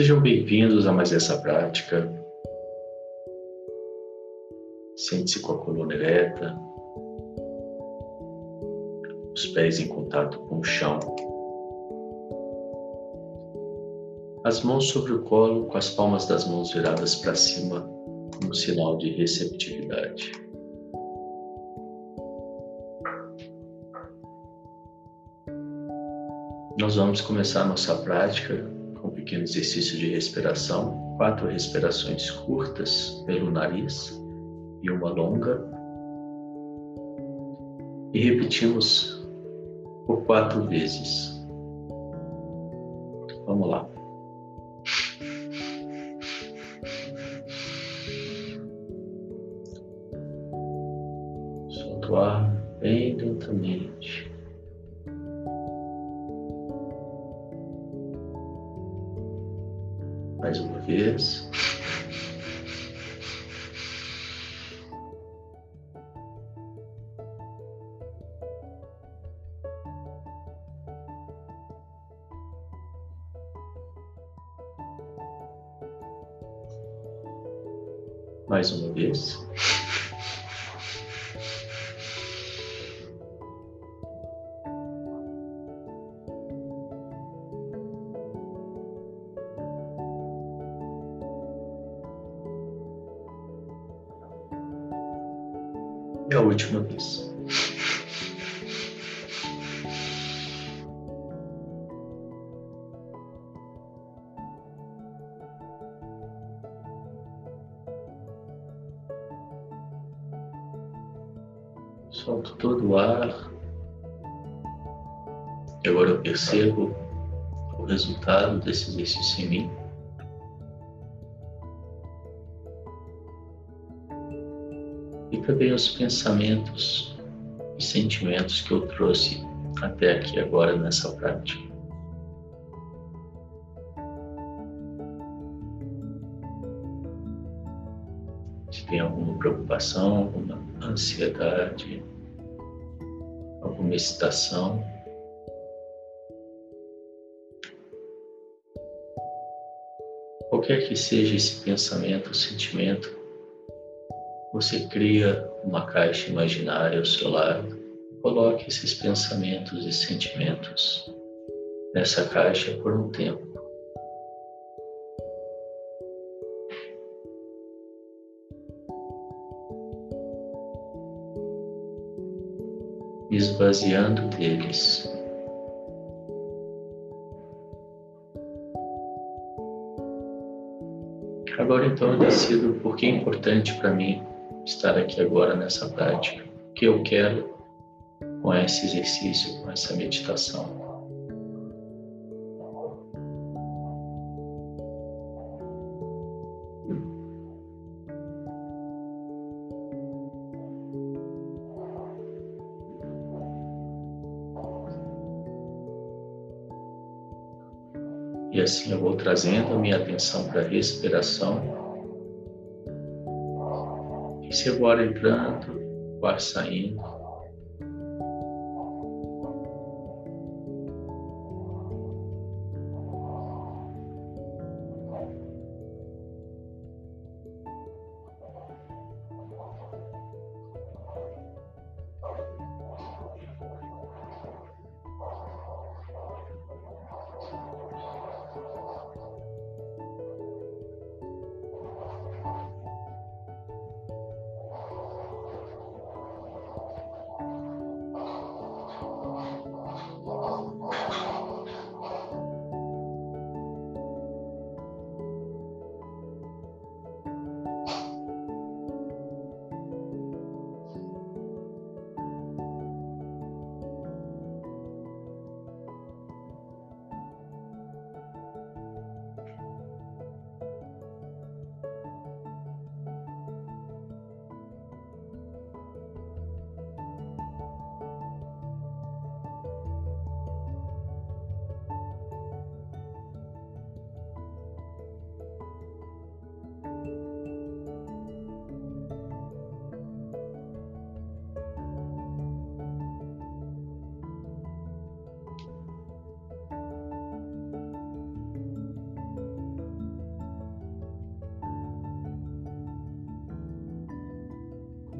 Sejam bem-vindos a mais essa prática. Sente-se com a coluna ereta, os pés em contato com o chão, as mãos sobre o colo, com as palmas das mãos viradas para cima, como sinal de receptividade. Nós vamos começar nossa prática pequeno exercício de respiração, quatro respirações curtas pelo nariz e uma longa. E repetimos por quatro vezes. Vamos lá. Solta o ar bem lentamente. Vez. Mais uma vez. Solto todo o ar. E agora eu percebo o resultado desse exercício em mim. e também os pensamentos e sentimentos que eu trouxe até aqui agora nessa prática. Se tem alguma preocupação, alguma ansiedade, alguma excitação, qualquer que seja esse pensamento sentimento, você cria uma caixa imaginária ao seu lado coloque esses pensamentos e sentimentos nessa caixa por um tempo. Esvaziando deles. Agora então eu decido por que é importante para mim estar aqui agora nessa prática. O que eu quero com esse exercício, com essa meditação. Assim eu vou trazendo a minha atenção para a respiração se agora entrando, o ar saindo.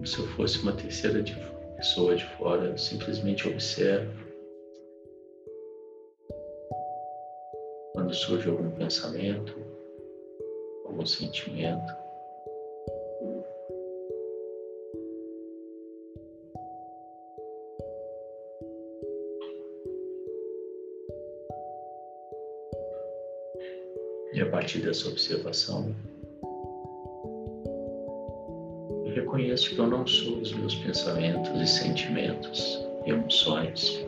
Como se eu fosse uma terceira de, pessoa de fora, eu simplesmente observo. Quando surge algum pensamento, algum sentimento, E a partir dessa observação, reconheço que eu não sou os meus pensamentos e sentimentos e emoções.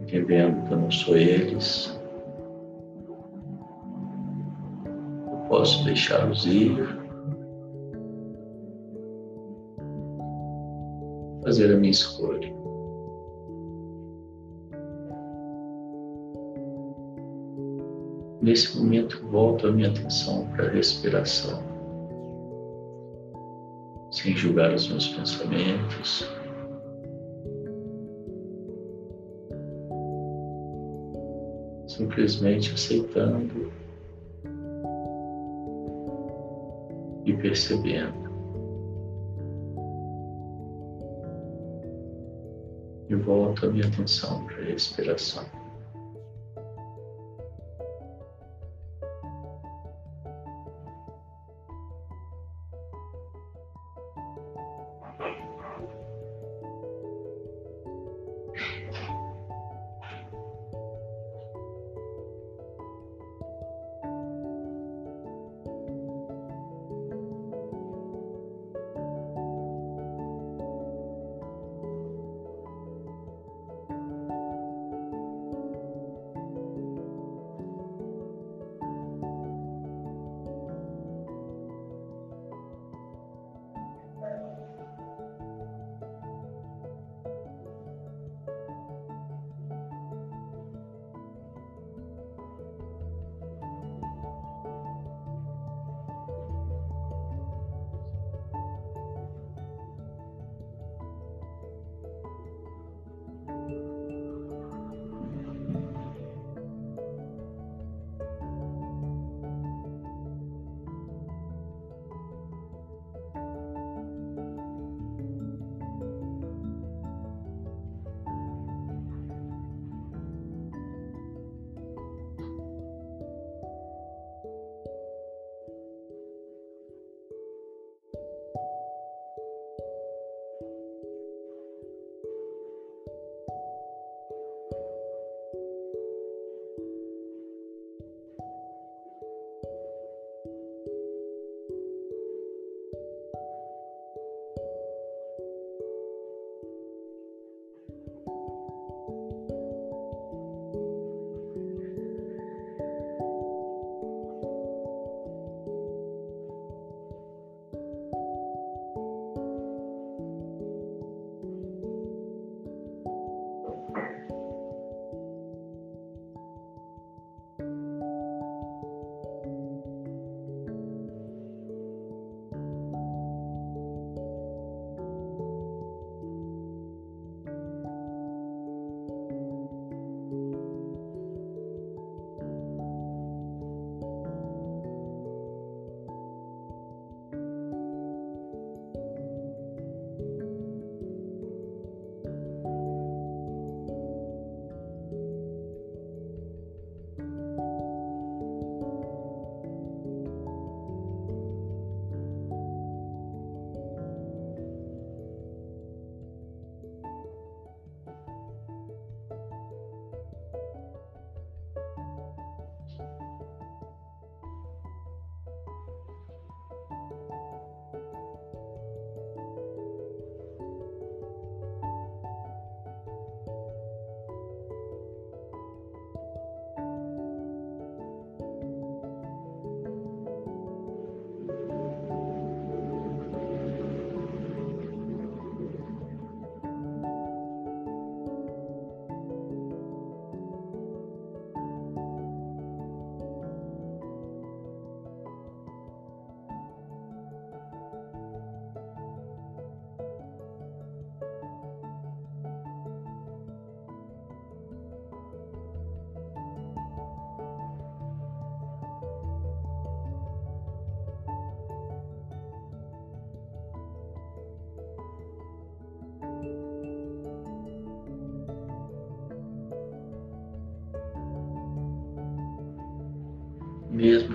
Entendendo que eu não sou eles, eu posso deixá-los ir, fazer a minha escolha. Nesse momento, volto a minha atenção para a respiração, sem julgar os meus pensamentos. Simplesmente aceitando e percebendo. E volto a minha atenção para a respiração.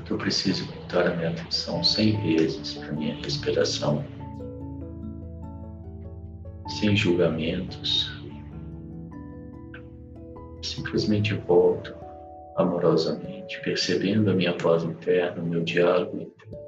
Que eu precise voltar a minha atenção cem vezes para minha respiração, sem julgamentos, simplesmente volto amorosamente, percebendo a minha voz interna, o meu diálogo interno.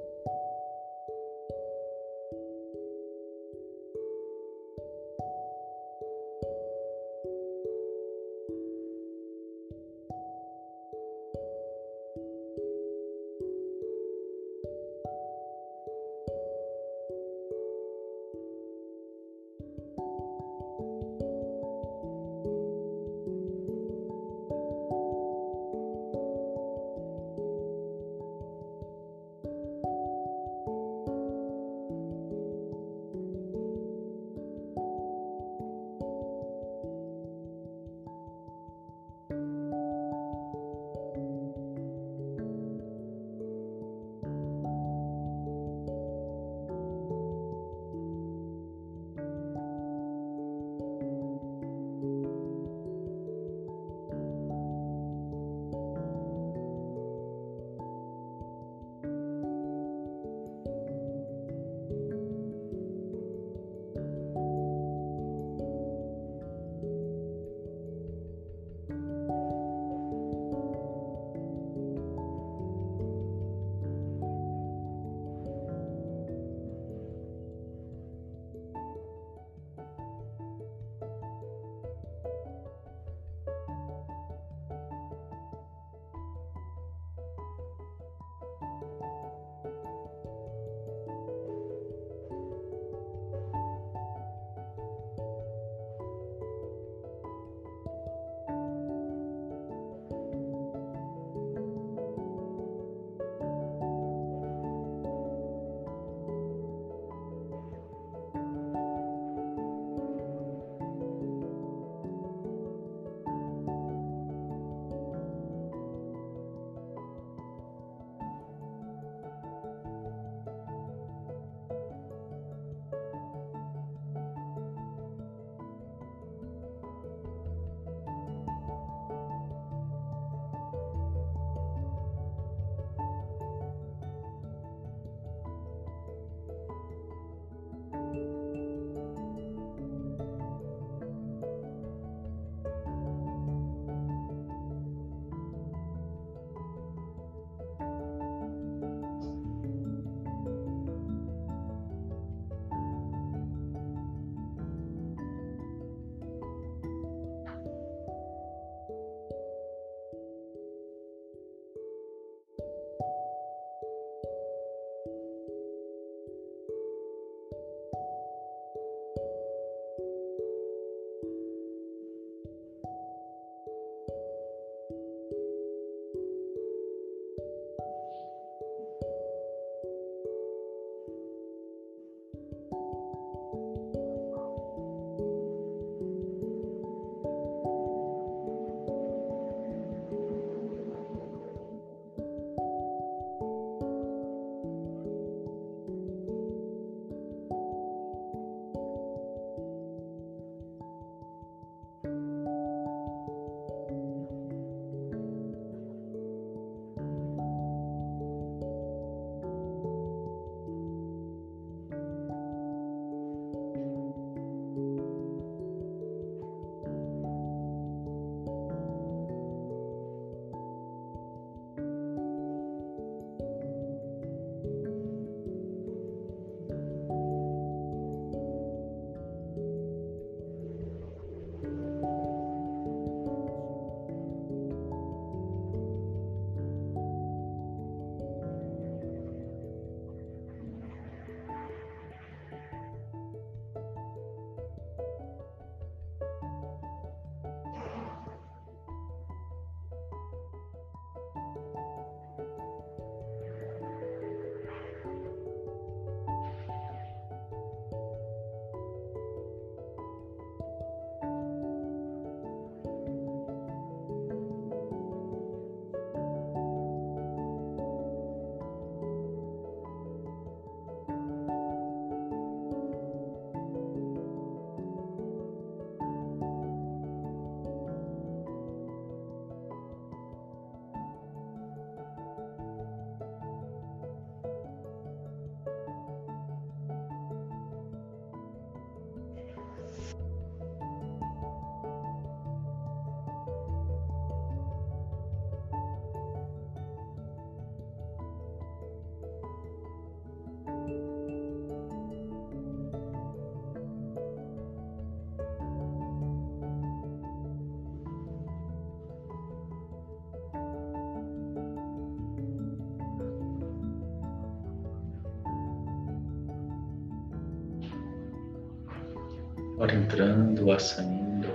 Ar entrando, ar saindo.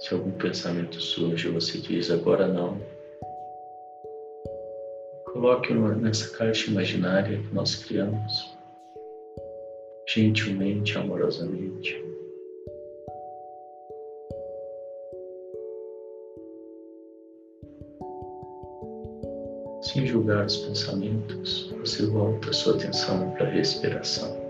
Se algum pensamento surge, você diz agora não. Coloque-o nessa caixa imaginária que nós criamos, gentilmente, amorosamente. Sem julgar os pensamentos, você volta sua atenção para a respiração.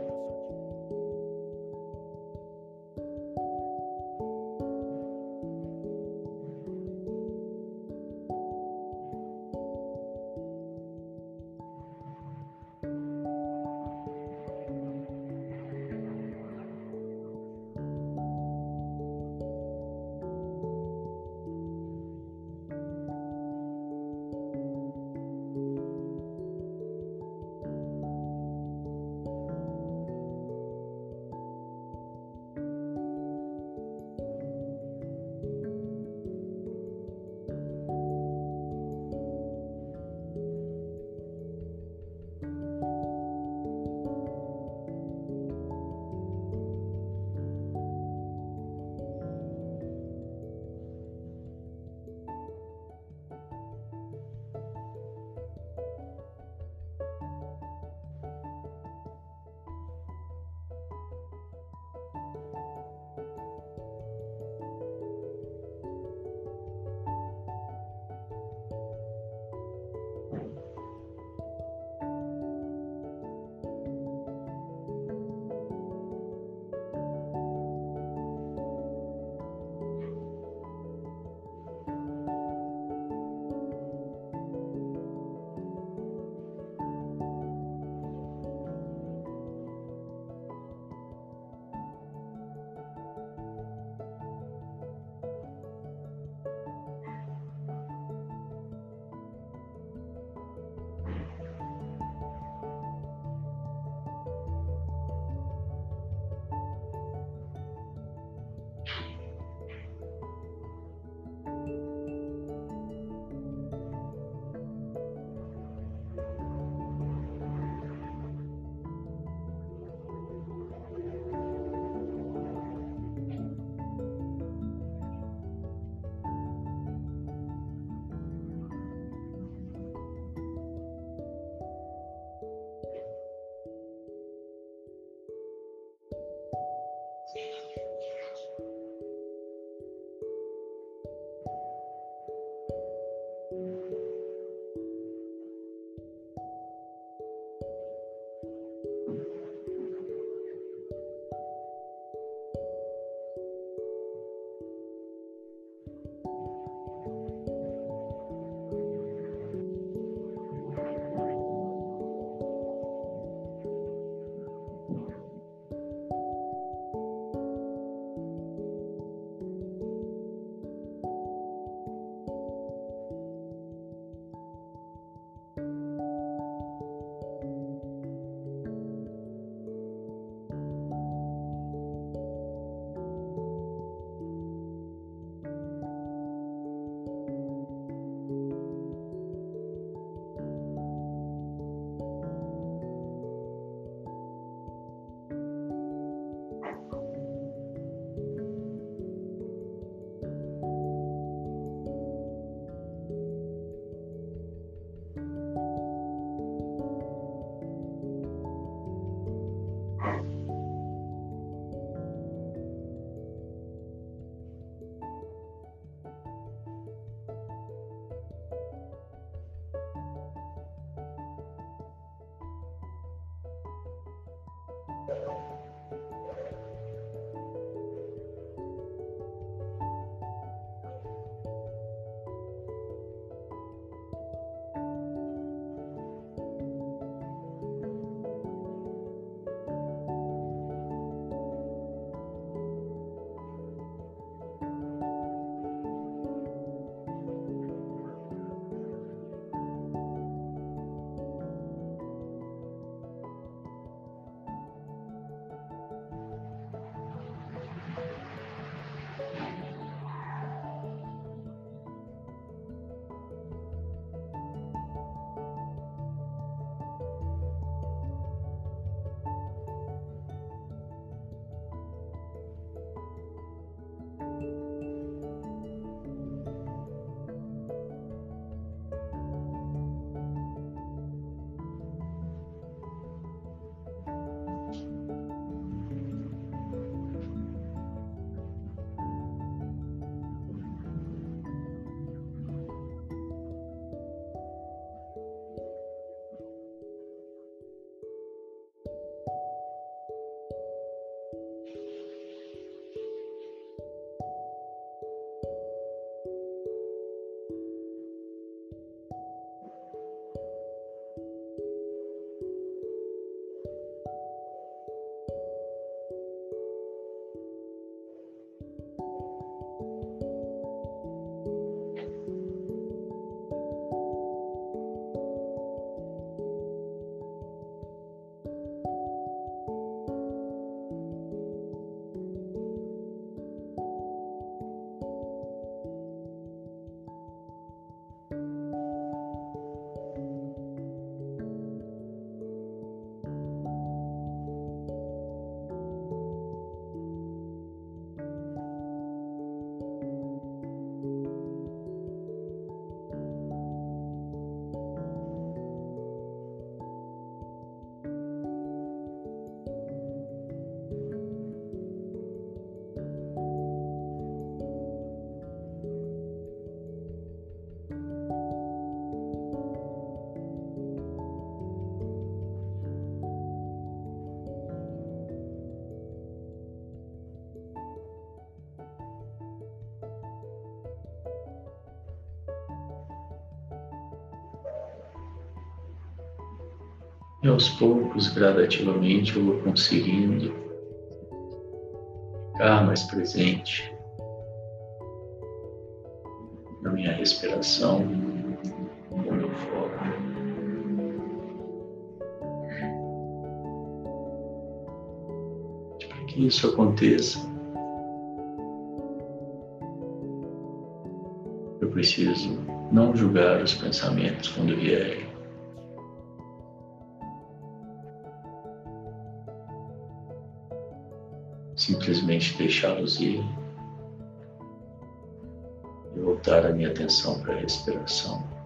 E aos poucos, gradativamente, eu vou conseguindo ficar mais presente na minha respiração, no meu foco. Para que isso aconteça, eu preciso não julgar os pensamentos quando vierem. Simplesmente deixá-los ir e voltar a minha atenção para a respiração.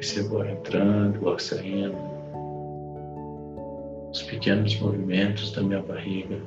Percebo entrando, o saindo, os pequenos movimentos da minha barriga.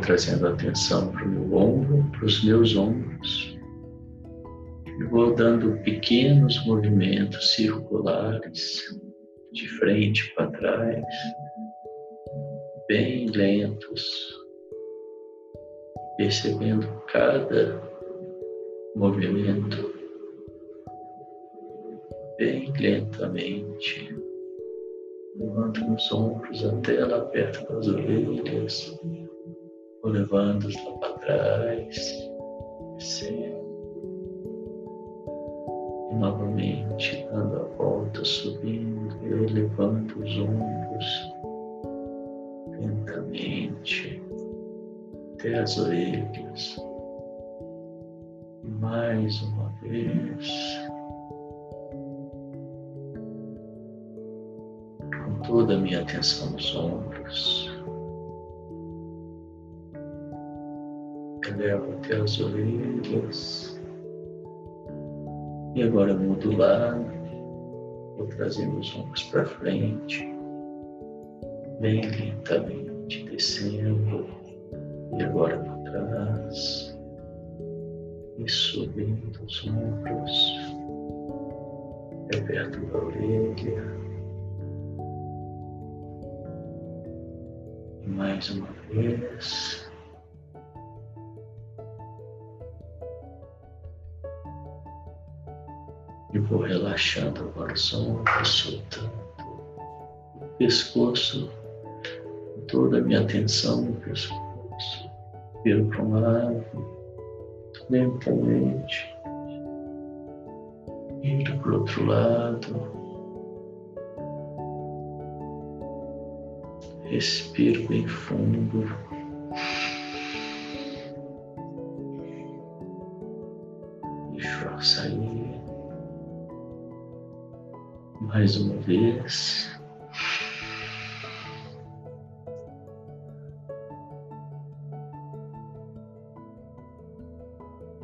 Trazendo atenção para o meu ombro, para os meus ombros. E vou dando pequenos movimentos circulares de frente para trás, bem lentos, percebendo cada movimento bem lentamente levando os ombros até lá perto das orelhas, ou levando-os lá para trás, descendo. E novamente dando a volta, subindo elevando os ombros lentamente até as orelhas. Mais uma vez. toda a minha atenção nos ombros. Elevo até as orelhas. E agora mudo o lado. Vou trazer meus ombros para frente, bem lentamente. descendo e agora para trás e subindo os ombros, é perto da orelha. Mais uma vez. E vou relaxando agora os ombros, soltando o pescoço, toda a minha atenção no pescoço. Viro para um lado, lentamente, indo para o outro lado. Respiro bem fundo. Deixa o sair. Mais uma vez.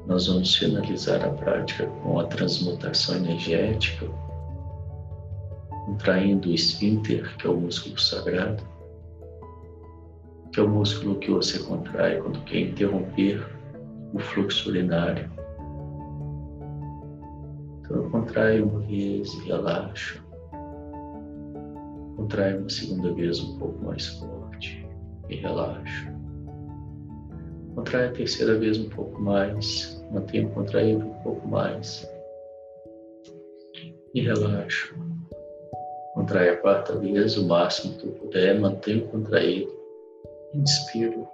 Nós vamos finalizar a prática com a transmutação energética, contraindo o esfíncter, que é o músculo sagrado, que é o músculo que você contrai quando quer interromper o fluxo urinário. Então eu contraio uma vez e relaxo. Contraio uma segunda vez um pouco mais forte e relaxo. Contrai a terceira vez um pouco mais, mantenho contraído um pouco mais e relaxo. Contrai a quarta vez o máximo que eu puder, mantenho contraído. Inspiro.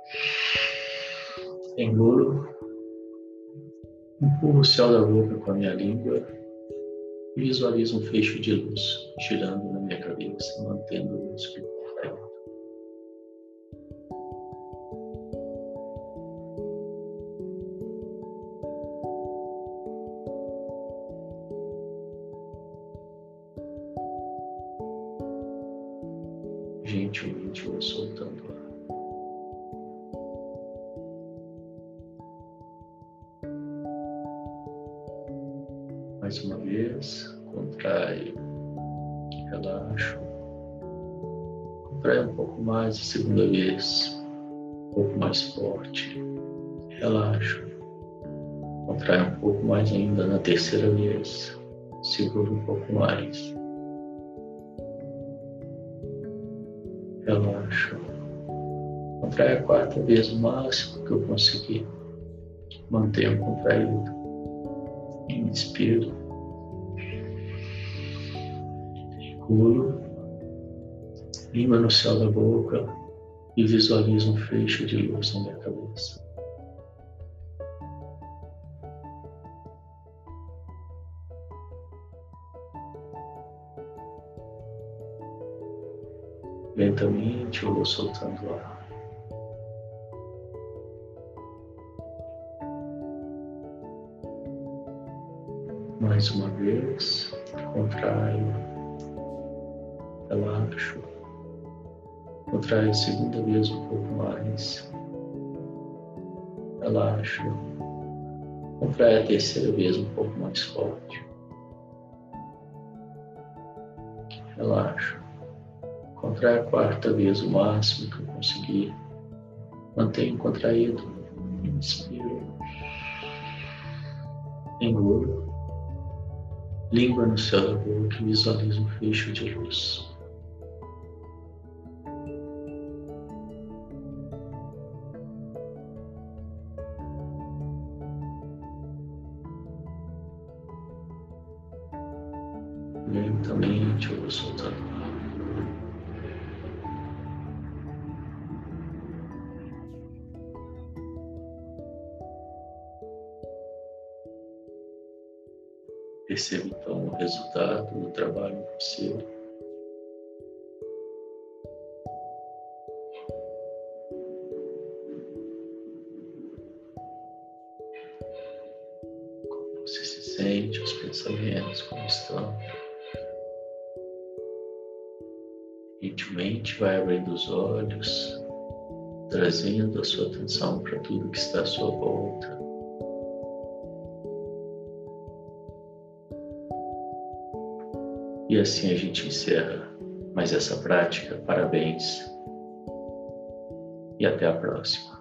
Engulo. Empurro o céu da boca com a minha língua visualizo um fecho de luz girando na minha cabeça, mantendo o músculo gentilmente vou soltando Mais uma vez, contrai, relaxo. Contrai um pouco mais a segunda vez, um pouco mais forte, relaxo. Contrai um pouco mais ainda na terceira vez, segura um pouco mais. relaxo. Contrai a quarta vez o máximo que eu conseguir. Mantenho contraído. Inspiro. Engulo. Língua no céu da boca e visualizo um fecho de luz na minha cabeça. Lentamente eu vou soltando o ar. Mais uma vez, contraio, relaxo, contraio a segunda vez um pouco mais, relaxo, contraio a terceira vez um pouco mais forte, relaxo. Contrai a quarta vez o máximo que eu conseguir. Mantenho contraído. Inspiro. Engulo. Língua no céu da boca e visualizo um fecho de luz. Lentamente eu vou soltando Perceba então o resultado do trabalho seu. Olhos, trazendo a sua atenção para tudo que está à sua volta. E assim a gente encerra mais essa prática. Parabéns. e até a próxima.